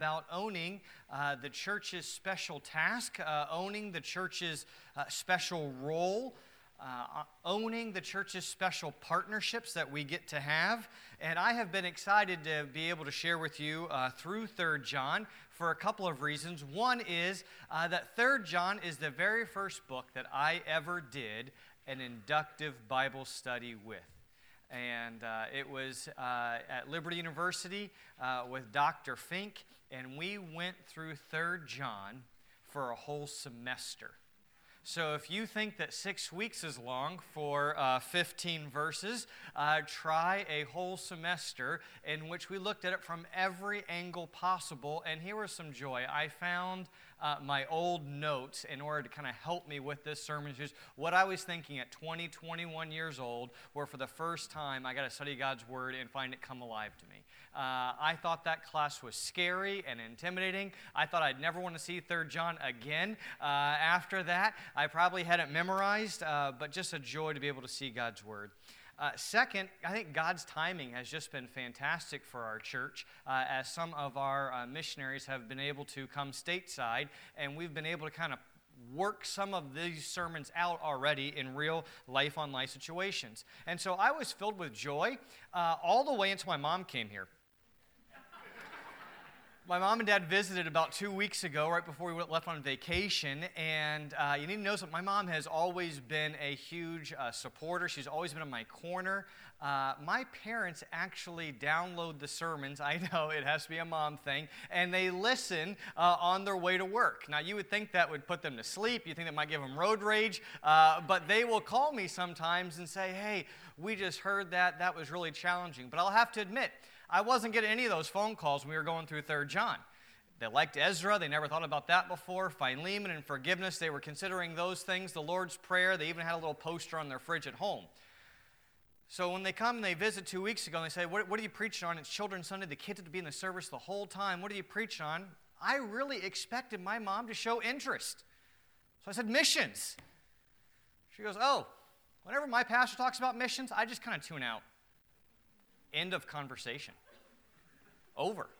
about owning uh, the church's special task, uh, owning the church's uh, special role, uh, owning the church's special partnerships that we get to have. And I have been excited to be able to share with you uh, through 3rd John for a couple of reasons. One is uh, that 3rd John is the very first book that I ever did an inductive Bible study with and uh, it was uh, at Liberty University uh, with Dr. Fink, and we went through 3rd John for a whole semester. So if you think that six weeks is long for uh, 15 verses, uh, try a whole semester in which we looked at it from every angle possible. And here was some joy. I found uh, my old notes in order to kind of help me with this sermon. Just what I was thinking at 20, 21 years old, where for the first time I got to study God's Word and find it come alive to me. Uh, I thought that class was scary and intimidating. I thought I'd never want to see 3rd John again uh, after that. I probably had it memorized, uh, but just a joy to be able to see God's Word. Uh, second, I think God's timing has just been fantastic for our church uh, as some of our uh, missionaries have been able to come stateside and we've been able to kind of work some of these sermons out already in real life on life situations. And so I was filled with joy uh, all the way until my mom came here my mom and dad visited about two weeks ago, right before we left on vacation. And uh, you need to know that my mom has always been a huge uh, supporter. She's always been in my corner. Uh, my parents actually download the sermons. I know it has to be a mom thing. And they listen uh, on their way to work. Now, you would think that would put them to sleep. You think that might give them road rage. Uh, but they will call me sometimes and say, hey, we just heard that. That was really challenging. But I'll have to admit, I wasn't getting any of those phone calls when we were going through 3rd John. They liked Ezra. They never thought about that before. Philemon and forgiveness. They were considering those things. The Lord's Prayer. They even had a little poster on their fridge at home. So when they come and they visit two weeks ago and they say, What, what are you preaching on? It's Children's Sunday. The kids had to be in the service the whole time. What are you preaching on? I really expected my mom to show interest. So I said, Missions. She goes, Oh, whenever my pastor talks about missions, I just kind of tune out. End of conversation. Over.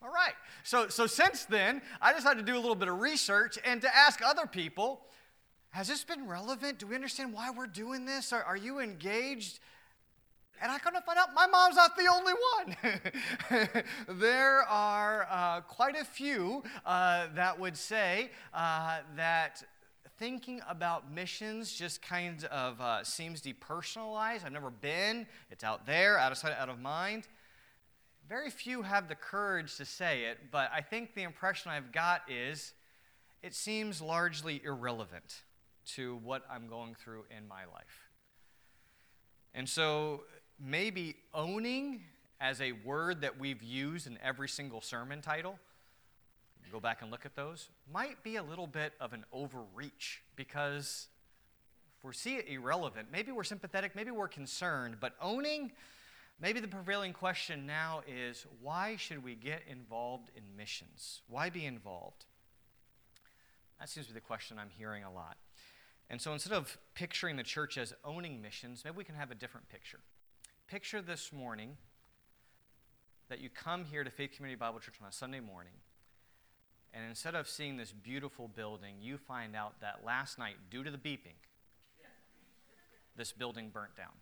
All right. So, so since then, I decided to do a little bit of research and to ask other people has this been relevant? Do we understand why we're doing this? Are, are you engaged? And I come to find out my mom's not the only one. there are uh, quite a few uh, that would say uh, that thinking about missions just kind of uh, seems depersonalized. I've never been, it's out there, out of sight, out of mind. Very few have the courage to say it, but I think the impression I've got is it seems largely irrelevant to what I'm going through in my life. And so maybe owning as a word that we've used in every single sermon title go back and look at those, might be a little bit of an overreach because if we see it irrelevant, maybe we're sympathetic, maybe we're concerned, but owning, maybe the prevailing question now is why should we get involved in missions? Why be involved? That seems to be the question I'm hearing a lot. And so instead of picturing the church as owning missions, maybe we can have a different picture. Picture this morning that you come here to Faith Community Bible Church on a Sunday morning and instead of seeing this beautiful building, you find out that last night, due to the beeping, this building burnt down.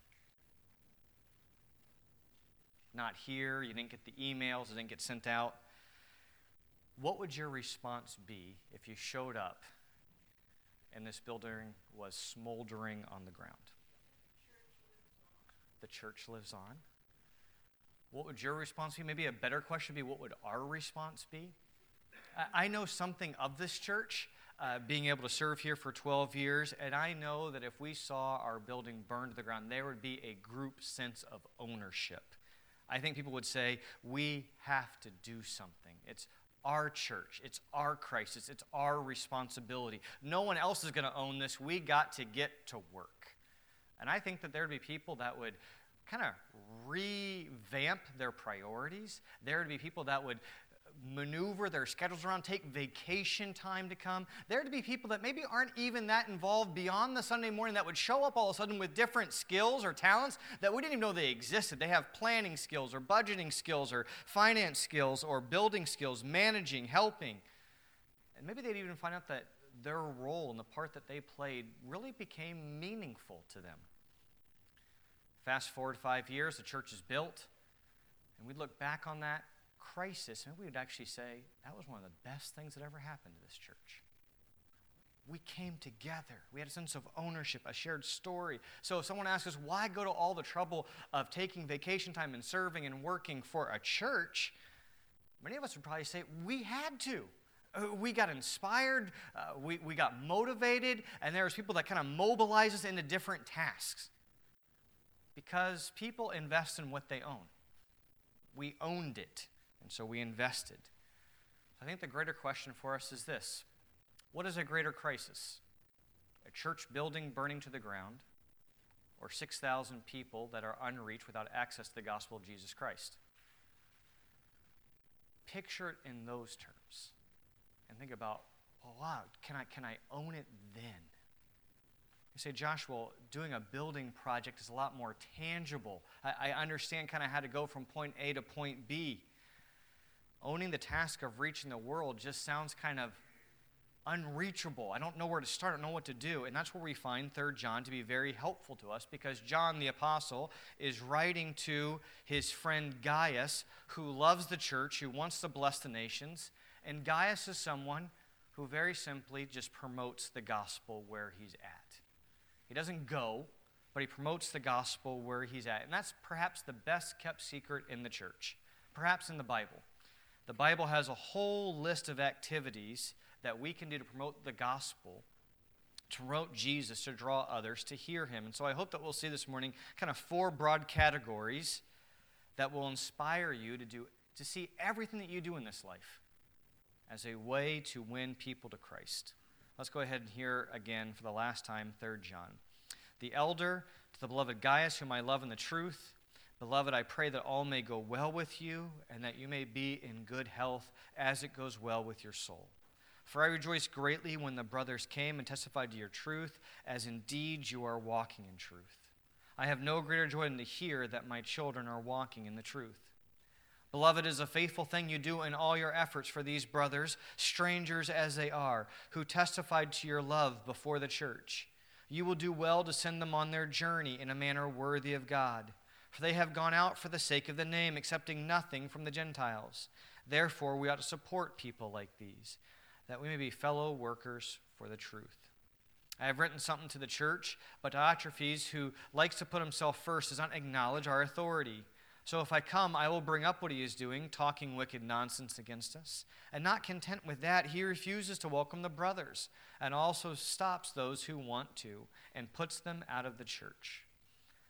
Not here, you didn't get the emails, it didn't get sent out. What would your response be if you showed up and this building was smoldering on the ground? The church lives on. What would your response be? Maybe a better question would be what would our response be? I know something of this church, uh, being able to serve here for 12 years, and I know that if we saw our building burned to the ground, there would be a group sense of ownership. I think people would say, we have to do something. It's our church, it's our crisis, it's our responsibility. No one else is going to own this. We got to get to work. And I think that there would be people that would kind of revamp their priorities. There would be people that would maneuver their schedules around, take vacation time to come. There to be people that maybe aren't even that involved beyond the Sunday morning that would show up all of a sudden with different skills or talents that we didn't even know they existed. They have planning skills or budgeting skills or finance skills or building skills, managing, helping. And maybe they'd even find out that their role and the part that they played really became meaningful to them. Fast forward five years, the church is built, and we look back on that crisis, and we would actually say that was one of the best things that ever happened to this church. We came together. We had a sense of ownership, a shared story. So if someone asks us, why go to all the trouble of taking vacation time and serving and working for a church? Many of us would probably say, we had to. Uh, we got inspired, uh, we, we got motivated, and there was people that kind of mobilize us into different tasks. Because people invest in what they own. We owned it, and so we invested. I think the greater question for us is this What is a greater crisis? A church building burning to the ground, or 6,000 people that are unreached without access to the gospel of Jesus Christ? Picture it in those terms and think about, well, wow, can I, can I own it then? You say, Joshua, doing a building project is a lot more tangible. I, I understand kind of how to go from point A to point B. Owning the task of reaching the world just sounds kind of unreachable. I don't know where to start, I don't know what to do. And that's where we find 3 John to be very helpful to us because John the Apostle is writing to his friend Gaius, who loves the church, who wants to bless the nations. And Gaius is someone who very simply just promotes the gospel where he's at. He doesn't go, but he promotes the gospel where he's at. And that's perhaps the best kept secret in the church, perhaps in the Bible. The Bible has a whole list of activities that we can do to promote the gospel, to promote Jesus, to draw others to hear him. And so I hope that we'll see this morning kind of four broad categories that will inspire you to do to see everything that you do in this life as a way to win people to Christ. Let's go ahead and hear again for the last time, 3 John. The elder to the beloved Gaius, whom I love in the truth. Beloved, I pray that all may go well with you and that you may be in good health as it goes well with your soul. For I rejoiced greatly when the brothers came and testified to your truth, as indeed you are walking in truth. I have no greater joy than to hear that my children are walking in the truth. Beloved, is a faithful thing you do in all your efforts for these brothers, strangers as they are, who testified to your love before the church. You will do well to send them on their journey in a manner worthy of God. For they have gone out for the sake of the name, accepting nothing from the Gentiles. Therefore, we ought to support people like these, that we may be fellow workers for the truth. I have written something to the church, but Diotrephes, who likes to put himself first, does not acknowledge our authority. So if I come, I will bring up what he is doing, talking wicked nonsense against us. And not content with that, he refuses to welcome the brothers and also stops those who want to and puts them out of the church.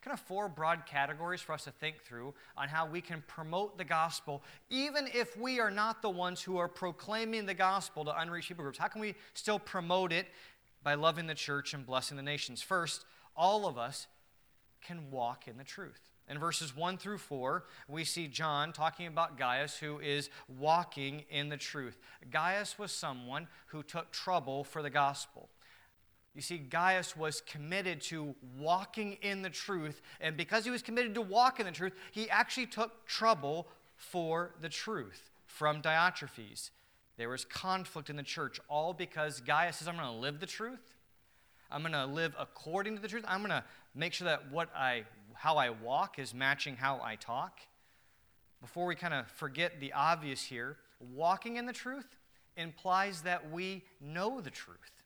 Kind of four broad categories for us to think through on how we can promote the gospel, even if we are not the ones who are proclaiming the gospel to unreached people groups. How can we still promote it by loving the church and blessing the nations? First, all of us can walk in the truth. In verses 1 through 4, we see John talking about Gaius who is walking in the truth. Gaius was someone who took trouble for the gospel. You see, Gaius was committed to walking in the truth, and because he was committed to walk in the truth, he actually took trouble for the truth from Diotrephes. There was conflict in the church, all because Gaius says, I'm going to live the truth. I'm going to live according to the truth. I'm going to make sure that what I how I walk is matching how I talk. Before we kind of forget the obvious here, walking in the truth implies that we know the truth.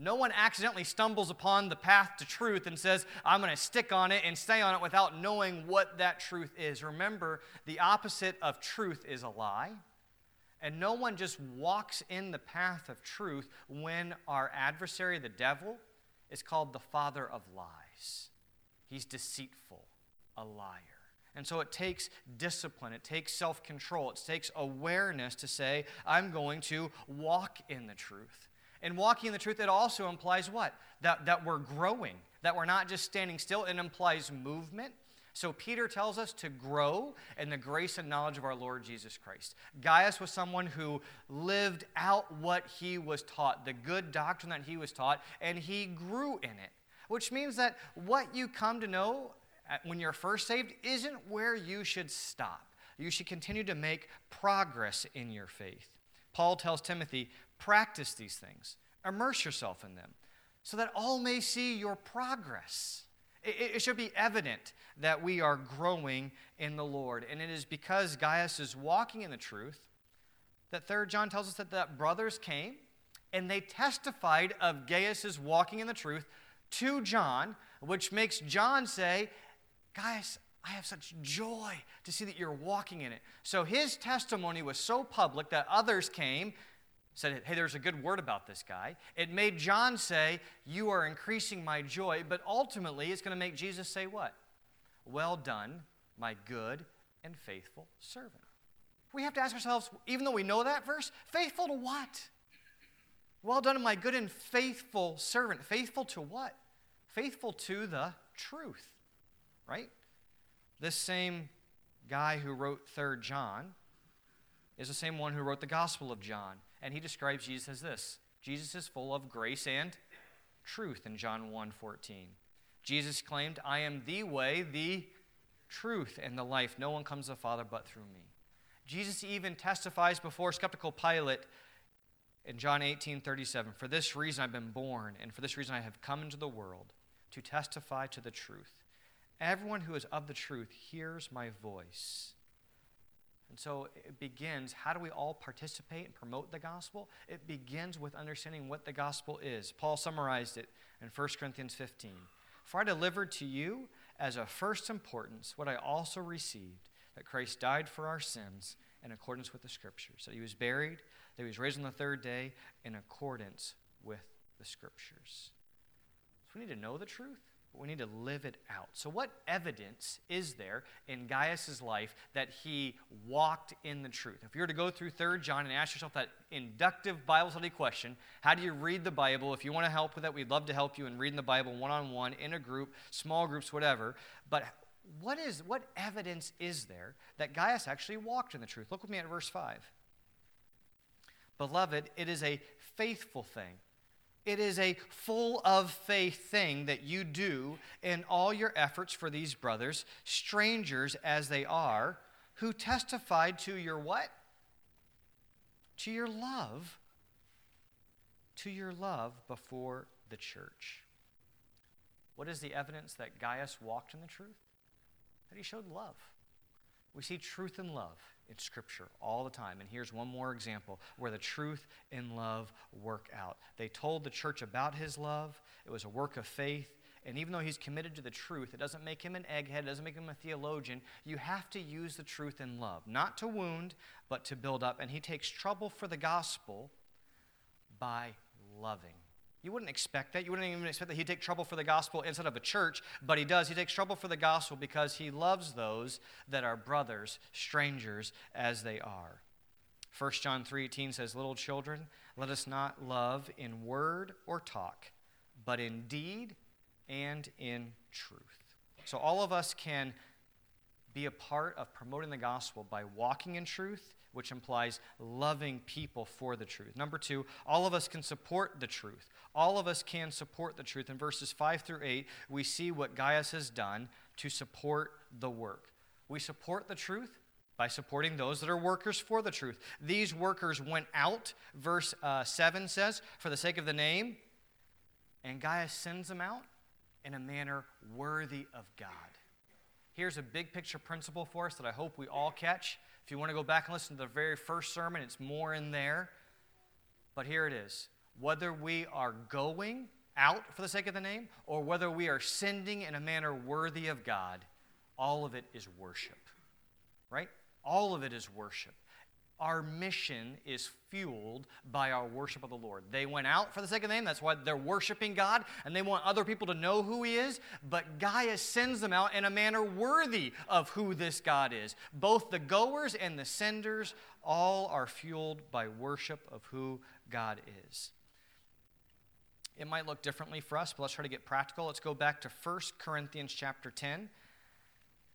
No one accidentally stumbles upon the path to truth and says, I'm going to stick on it and stay on it without knowing what that truth is. Remember, the opposite of truth is a lie, And no one just walks in the path of truth when our adversary, the devil, is called the father of lies. He's deceitful, a liar. And so it takes discipline, it takes self control, it takes awareness to say, I'm going to walk in the truth. And walking in the truth, it also implies what? That, that we're growing, that we're not just standing still. It implies movement. So Peter tells us to grow in the grace and knowledge of our Lord Jesus Christ. Gaius was someone who lived out what he was taught, the good doctrine that he was taught, and he grew in it. Which means that what you come to know uh, when you're first saved isn't where you should stop. You should continue to make progress in your faith. Paul tells Timothy, practice these things, immerse yourself in them, so that all may see your progress. It, it should be evident that we are growing in the Lord. And it is because Gaius is walking in the truth that Third John tells us that the brothers came and they testified of Gaius's walking in the truth to John, which makes John say, Gaius, I have such joy to see that you're walking in it. So his testimony was so public that others came, said, Hey, there's a good word about this guy. It made John say, You are increasing my joy. But ultimately, it's going to make Jesus say, What? Well done, my good and faithful servant. We have to ask ourselves, even though we know that verse, faithful to what? Well done, my good and faithful servant. Faithful to what? Faithful to the truth right? This same guy who wrote 3rd John is the same one who wrote the Gospel of John. And he describes Jesus as this Jesus is full of grace and truth in John 1 14. Jesus claimed, I am the way, the truth, and the life. No one comes to the Father but through me. Jesus even testifies before skeptical Pilate in John 18 37. For this reason I've been born, and for this reason I have come into the world to testify to the truth. Everyone who is of the truth hears my voice. And so it begins how do we all participate and promote the gospel? It begins with understanding what the gospel is. Paul summarized it in 1 Corinthians 15. For I delivered to you as of first importance what I also received that Christ died for our sins in accordance with the scriptures, that he was buried, that he was raised on the third day in accordance with the scriptures. So we need to know the truth but we need to live it out. So, what evidence is there in Gaius's life that he walked in the truth? If you were to go through 3 John and ask yourself that inductive Bible study question, how do you read the Bible? If you want to help with that, we'd love to help you in reading the Bible one on one, in a group, small groups, whatever. But what, is, what evidence is there that Gaius actually walked in the truth? Look with me at verse 5. Beloved, it is a faithful thing it is a full of faith thing that you do in all your efforts for these brothers, strangers as they are, who testified to your what? To your love. To your love before the church. What is the evidence that Gaius walked in the truth? That he showed love. We see truth and love in Scripture all the time. And here's one more example where the truth and love work out. They told the church about his love, it was a work of faith. And even though he's committed to the truth, it doesn't make him an egghead, it doesn't make him a theologian. You have to use the truth in love, not to wound, but to build up. And he takes trouble for the gospel by loving. You wouldn't expect that. You wouldn't even expect that he'd take trouble for the gospel instead of a church, but he does. He takes trouble for the gospel because he loves those that are brothers, strangers as they are. 1 John 3:18 says, "Little children, let us not love in word or talk, but in deed and in truth." So all of us can be a part of promoting the gospel by walking in truth which implies loving people for the truth. Number two, all of us can support the truth. All of us can support the truth. In verses 5 through 8, we see what Gaius has done to support the work. We support the truth by supporting those that are workers for the truth. These workers went out, verse uh, 7 says, for the sake of the name, and Gaius sends them out in a manner worthy of God. Here's a big picture principle for us that I hope we all catch. If you want to go back and listen to the very first sermon, it's more in there. But here it is. Whether we are going out for the sake of the name or whether we are sending in a manner worthy of God, all of it is worship. Right? All of it is worship. Our mission is fueled by our worship of the Lord. They went out for the sake of name, that's why they're worshiping God, and they want other people to know who He is. But Gaius sends them out in a manner worthy of who this God is. Both the goers and the senders all are fueled by worship of who God is. It might look differently for us, but let's try to get practical. Let's go back to 1 Corinthians chapter 10.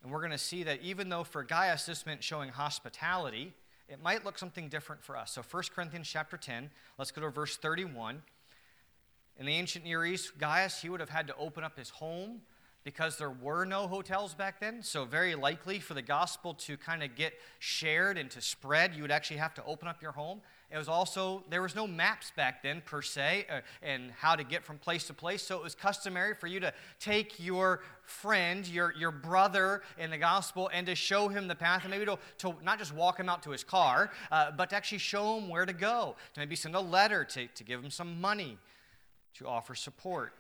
And we're going to see that even though for Gaius this meant showing hospitality, it might look something different for us. So 1 Corinthians chapter 10, let's go to verse 31. In the ancient Near East, Gaius, he would have had to open up his home because there were no hotels back then. So, very likely for the gospel to kind of get shared and to spread, you would actually have to open up your home. It was also, there was no maps back then per se, uh, and how to get from place to place. So it was customary for you to take your friend, your, your brother in the gospel, and to show him the path, and maybe to, to not just walk him out to his car, uh, but to actually show him where to go, to maybe send a letter, to, to give him some money, to offer support.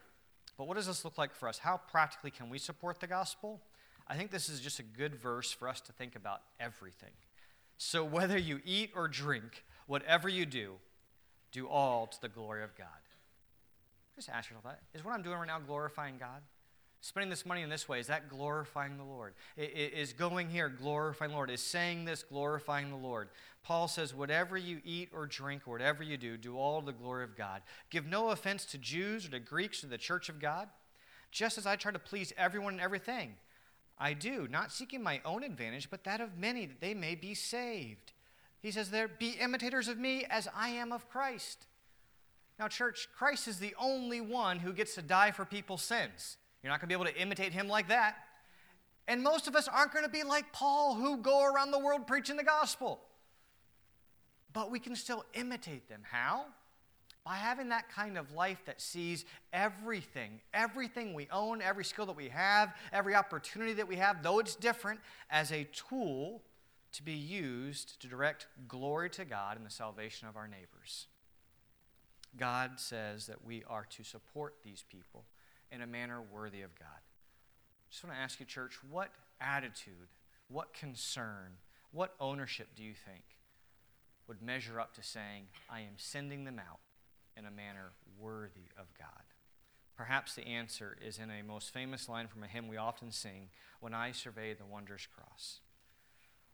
But what does this look like for us? How practically can we support the gospel? I think this is just a good verse for us to think about everything. So, whether you eat or drink, whatever you do, do all to the glory of God. Just ask yourself that. Is what I'm doing right now glorifying God? Spending this money in this way, is that glorifying the Lord? Is going here glorifying the Lord? Is saying this glorifying the Lord? Paul says, Whatever you eat or drink, or whatever you do, do all the glory of God. Give no offense to Jews or to Greeks or the church of God, just as I try to please everyone and everything. I do, not seeking my own advantage, but that of many, that they may be saved. He says there, Be imitators of me as I am of Christ. Now, church, Christ is the only one who gets to die for people's sins. You're not going to be able to imitate him like that. And most of us aren't going to be like Paul, who go around the world preaching the gospel. But we can still imitate them. How? By having that kind of life that sees everything, everything we own, every skill that we have, every opportunity that we have, though it's different, as a tool to be used to direct glory to God and the salvation of our neighbors. God says that we are to support these people in a manner worthy of God. I just want to ask you, church, what attitude, what concern, what ownership do you think would measure up to saying, I am sending them out in a manner worthy of God? Perhaps the answer is in a most famous line from a hymn we often sing When I Survey the Wondrous Cross.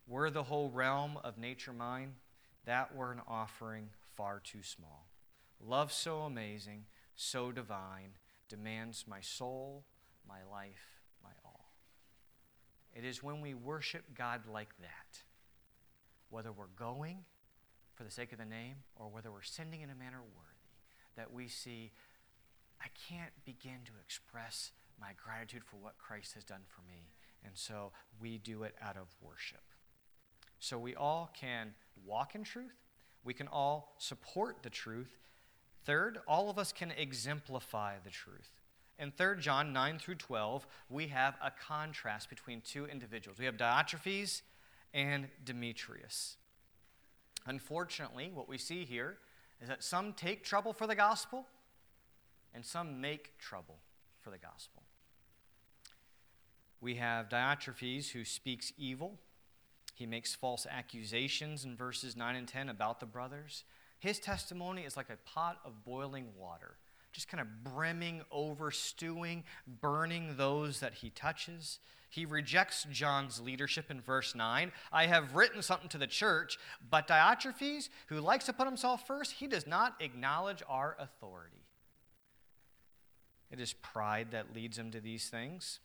Were the whole realm of nature mine, that were an offering far too small. Love so amazing, so divine, demands my soul, my life, my all. It is when we worship God like that, whether we're going for the sake of the name or whether we're sending in a manner worthy, that we see, I can't begin to express my gratitude for what Christ has done for me. And so we do it out of worship. So we all can walk in truth, we can all support the truth, Third, all of us can exemplify the truth. In 3 John 9 through 12, we have a contrast between two individuals. We have Diotrephes and Demetrius. Unfortunately, what we see here is that some take trouble for the gospel and some make trouble for the gospel. We have Diotrephes who speaks evil. He makes false accusations in verses 9 and 10 about the brothers. His testimony is like a pot of boiling water, just kind of brimming over, stewing, burning those that he touches. He rejects John's leadership in verse 9. I have written something to the church, but Diotrephes, who likes to put himself first, he does not acknowledge our authority. It is pride that leads him to these things.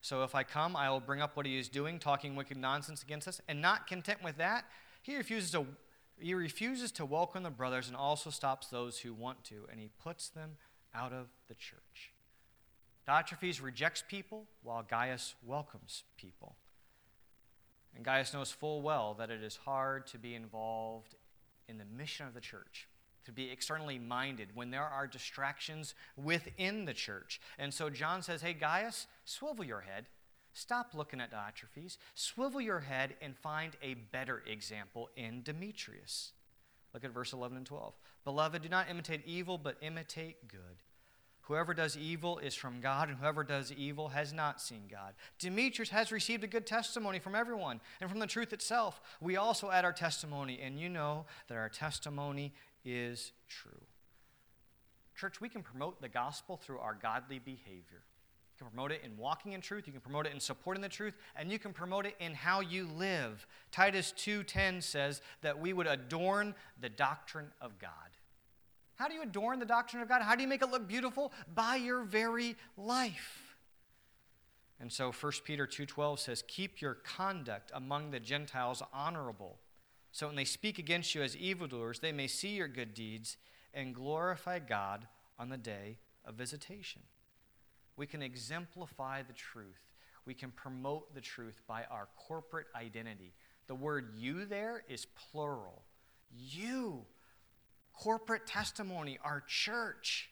So if I come, I will bring up what he is doing, talking wicked nonsense against us. And not content with that, he refuses to he refuses to welcome the brothers and also stops those who want to, and he puts them out of the church. Diotrephes rejects people while Gaius welcomes people. And Gaius knows full well that it is hard to be involved in the mission of the church, to be externally minded when there are distractions within the church. And so John says, Hey, Gaius, swivel your head. Stop looking at Diotrephes. Swivel your head and find a better example in Demetrius. Look at verse 11 and 12. Beloved, do not imitate evil, but imitate good. Whoever does evil is from God, and whoever does evil has not seen God. Demetrius has received a good testimony from everyone and from the truth itself. We also add our testimony, and you know that our testimony is true. Church, we can promote the gospel through our godly behavior. You can promote it in walking in truth, you can promote it in supporting the truth, and you can promote it in how you live. Titus 2:10 says that we would adorn the doctrine of God. How do you adorn the doctrine of God? How do you make it look beautiful? By your very life. And so 1 Peter 2:12 says, "Keep your conduct among the Gentiles honorable, so when they speak against you as evildoers, they may see your good deeds and glorify God on the day of visitation." We can exemplify the truth. We can promote the truth by our corporate identity. The word you there is plural. You corporate testimony, our church.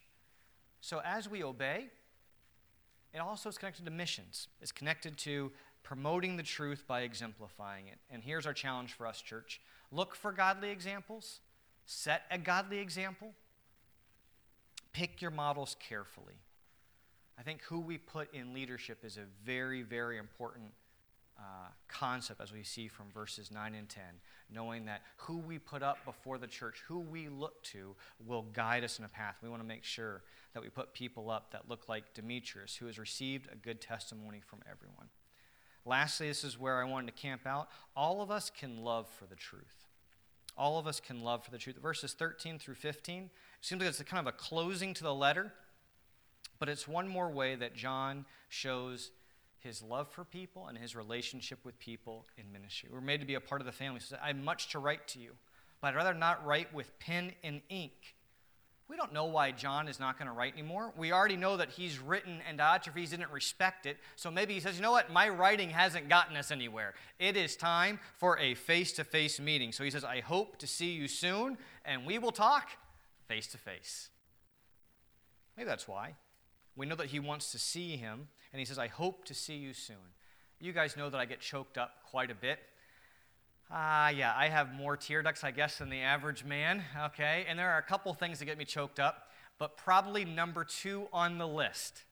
So as we obey, it also is connected to missions. It's connected to promoting the truth by exemplifying it. And here's our challenge for us, church look for godly examples, set a godly example, pick your models carefully. I think who we put in leadership is a very, very important uh, concept as we see from verses 9 and 10, knowing that who we put up before the church, who we look to, will guide us in a path. We want to make sure that we put people up that look like Demetrius, who has received a good testimony from everyone. Lastly, this is where I wanted to camp out. All of us can love for the truth. All of us can love for the truth. Verses 13 through 15 seems like it's kind of a closing to the letter, but it's one more way that John shows his love for people and his relationship with people in ministry. We're made to be a part of the family. I have much to write to you, but I'd rather not write with pen and ink. We don't know why John is not going to write anymore. We already know that he's written and Diotrephes didn't respect it. So maybe he says, you know what? My writing hasn't gotten us anywhere. It is time for a face to face meeting. So he says, I hope to see you soon, and we will talk face to face. Maybe that's why. We know that he wants to see him, and he says, I hope to see you soon. You guys know that I get choked up quite a bit. Ah, uh, yeah, I have more tear ducts, I guess, than the average man, okay? And there are a couple things that get me choked up, but probably number two on the list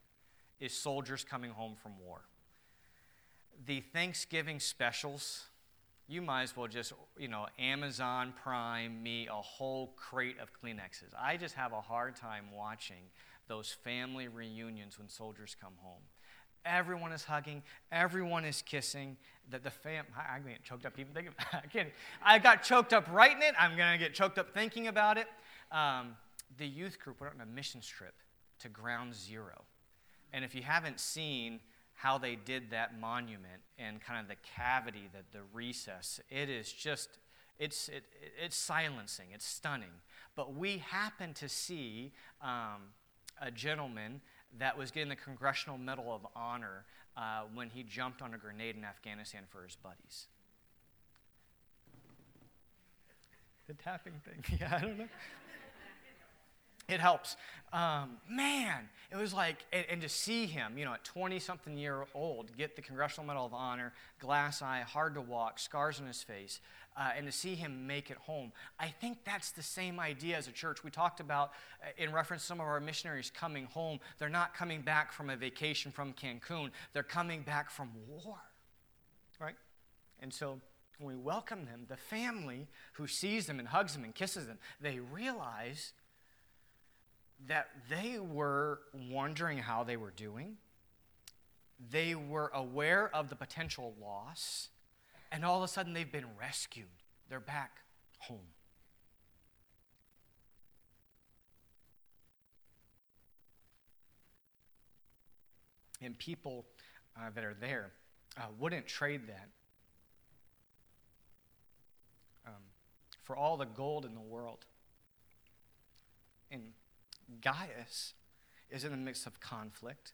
is soldiers coming home from war. The Thanksgiving specials, you might as well just, you know, Amazon Prime me a whole crate of Kleenexes. I just have a hard time watching those family reunions when soldiers come home. Everyone is hugging, everyone is kissing. That the fam, I, am get choked up even thinking. I can't. I got choked up writing it. I'm gonna get choked up thinking about it. Um, the youth group went on a missions trip to Ground Zero, and if you haven't seen how they did that monument and kind of the cavity, that the recess, it is just it's it, it's silencing. It's stunning. But we happen to see. Um, a gentleman that was getting the Congressional Medal of Honor uh, when he jumped on a grenade in Afghanistan for his buddies. The tapping thing. Yeah, I don't know. it helps. Um, man, it was like, and, and, to see him, you know, at 20 something year old, get the Congressional Medal of Honor, glass eye, hard to walk, scars on his face, uh, and to see him make it home. I think that's the same idea as a church. We talked about, uh, in reference to some of our missionaries coming home, they're not coming back from a vacation from Cancun, they're coming back from war, right? And so when we welcome them, the family who sees them and hugs them and kisses them, they realize that they were wondering how they were doing. They were aware of the potential loss and all of a sudden they've been rescued. They're back home. And people uh, that are there uh, wouldn't trade that um, for all the gold in the world. And Gaius is in the midst of conflict.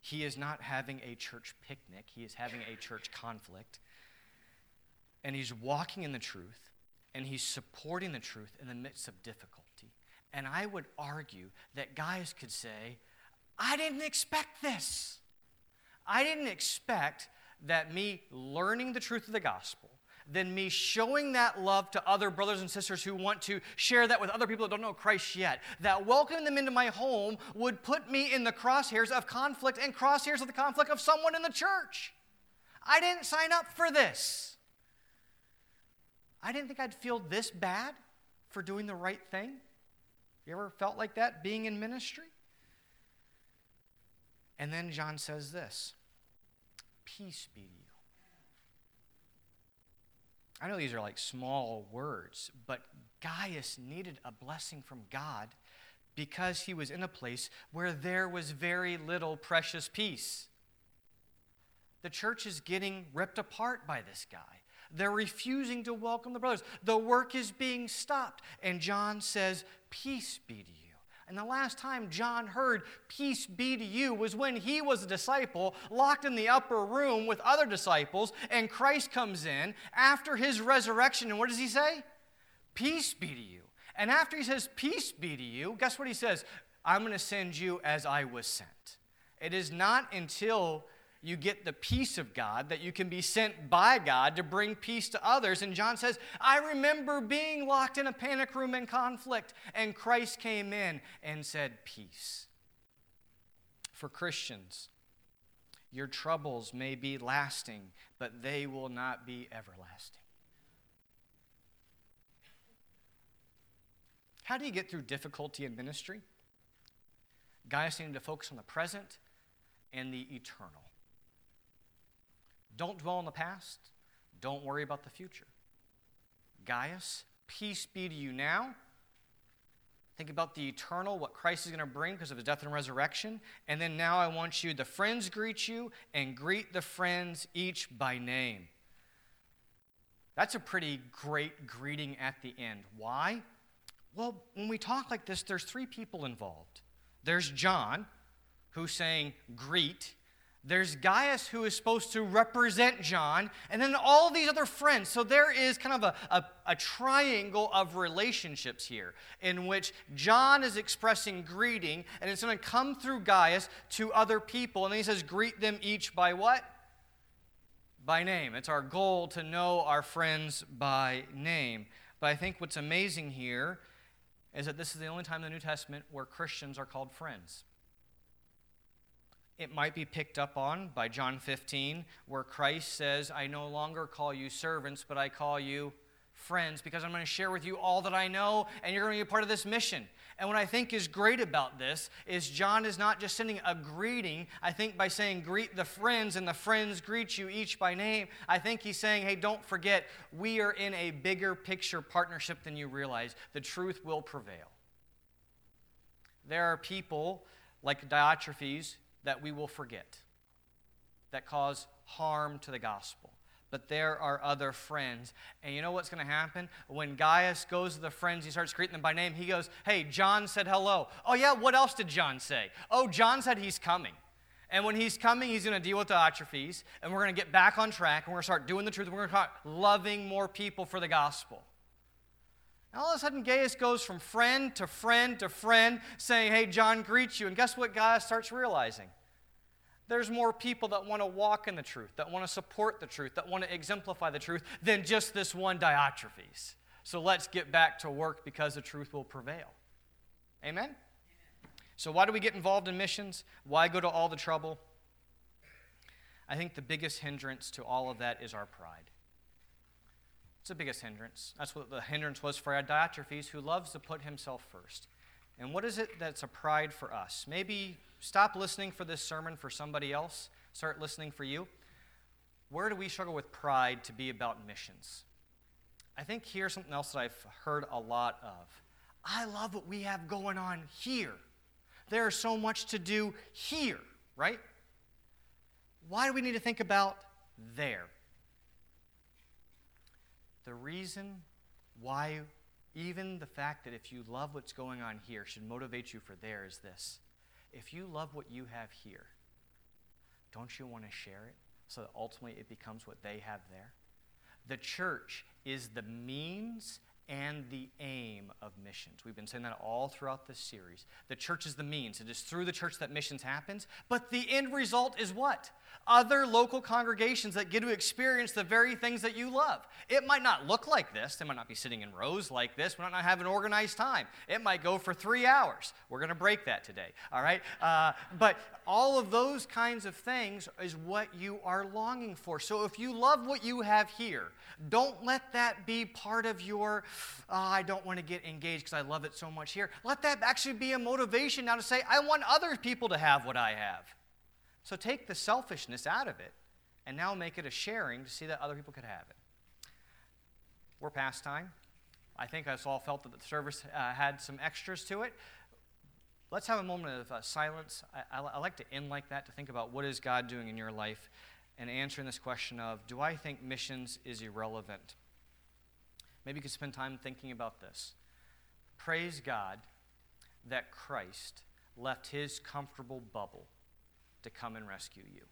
He is not having a church picnic, he is having a church conflict and he's walking in the truth and he's supporting the truth in the midst of difficulty. And I would argue that Gaius could say, I didn't expect this. I didn't expect that me learning the truth of the gospel, then me showing that love to other brothers and sisters who want to share that with other people that don't know Christ yet. That welcoming them into my home would put me in the crosshairs of conflict and crosshairs of the conflict of someone in the church. I didn't sign up for this. I didn't think I'd feel this bad for doing the right thing. You ever felt like that being in ministry? And then John says this Peace be to you. I know these are like small words, but Gaius needed a blessing from God because he was in a place where there was very little precious peace. The church is getting ripped apart by this guy. They're refusing to welcome the brothers. The work is being stopped. And John says, Peace be to you. And the last time John heard peace be to you was when he was a disciple locked in the upper room with other disciples, and Christ comes in after his resurrection. And what does he say? Peace be to you. And after he says, Peace be to you, guess what he says? I'm going to send you as I was sent. It is not until you get the peace of God, that you can be sent by God to bring peace to others. And John says, I remember being locked in a panic room in conflict, and Christ came in and said, Peace. For Christians, your troubles may be lasting, but they will not be everlasting. How do you get through difficulty in ministry? Gaius need to focus on the present and the eternal. Don't dwell on the past. Don't worry about the future. Gaius, peace be to you now. Think about the eternal, what Christ is going to bring because of his death and resurrection. And then now I want you, the friends greet you, and greet the friends each by name. That's a pretty great greeting at the end. Why? Well, when we talk like this, there's three people involved. There's John, who's saying greet, there's Gaius, who is supposed to represent John, and then all these other friends. So there is kind of a, a, a, triangle of relationships here in which John is expressing greeting, and it's going to come through Gaius to other people. And then he says, Greet them each by what? By name. It's our goal to know our friends by name. But I think what's amazing here is that this is the only time in the New Testament where Christians are called friends. It might be picked up on by John 15, where Christ says, I no longer call you servants, but I call you friends because I'm going to share with you all that I know, and you're going to be a part of this mission. And what I think is great about this is John is not just sending a greeting, I think, by saying, Greet the friends, and the friends greet you each by name. I think he's saying, Hey, don't forget, we are in a bigger picture partnership than you realize. The truth will prevail. There are people like Diotrephes that we will forget, that cause harm to the gospel. But there are other friends. And you know what's going to happen? When Gaius goes to the friends, he starts greeting them by name. He goes, Hey, John said hello. Oh, yeah, what else did John say? Oh, John said he's coming. And when he's coming, he's going to deal with Diotrephes, and we're going to get back on track, and we're going to start doing the truth, and we're going to start loving more people for the gospel. All of a sudden, Gaius goes from friend to friend to friend, saying, Hey, John greets you. And guess what Gaius starts realizing? There's more people that want to walk in the truth, that want to support the truth, that want to exemplify the truth than just this one Diotrephes. So let's get back to work because the truth will prevail. Amen? So, why do we get involved in missions? Why go to all the trouble? I think the biggest hindrance to all of that is our pride. It's the biggest hindrance. That's what the hindrance was for Diotrephes, who loves to put himself first. And what is it that's a pride for us? Maybe stop listening for this sermon for somebody else, start listening for you. Where do we struggle with pride to be about missions? I think here's something else that I've heard a lot of. I love what we have going on here. There's so much to do here, right? Why do we need to think about there? The reason why, even the fact that if you love what's going on here should motivate you for there is this. If you love what you have here, don't you want to share it so that ultimately it becomes what they have there? The church is the means and the aim of missions. We've been saying that all throughout this series. The church is the means. It is through the church that missions happens. But the end result is what? Other local congregations that get to experience the very things that you love. It might not look like this. They might not be sitting in rows like this. We might not have an organized time. It might go for three hours. We're going to break that today. All right? Uh, but all of those kinds of things is what you are longing for. So if you love what you have here, don't let that be part of your, oh, I don't want to get engaged because I love it so much here. Let that actually be a motivation now to say, I want other people to have what I have. So take the selfishness out of it and now make it a sharing to see that other people could have it. We're past time. I think us all felt that the service uh, had some extras to it. Let's have a moment of uh, silence. I, I, I like to end like that to think about what is God doing in your life and answering this question of do I think missions is irrelevant? Maybe you could spend time thinking about this. Praise God that Christ left his comfortable bubble to come and rescue you.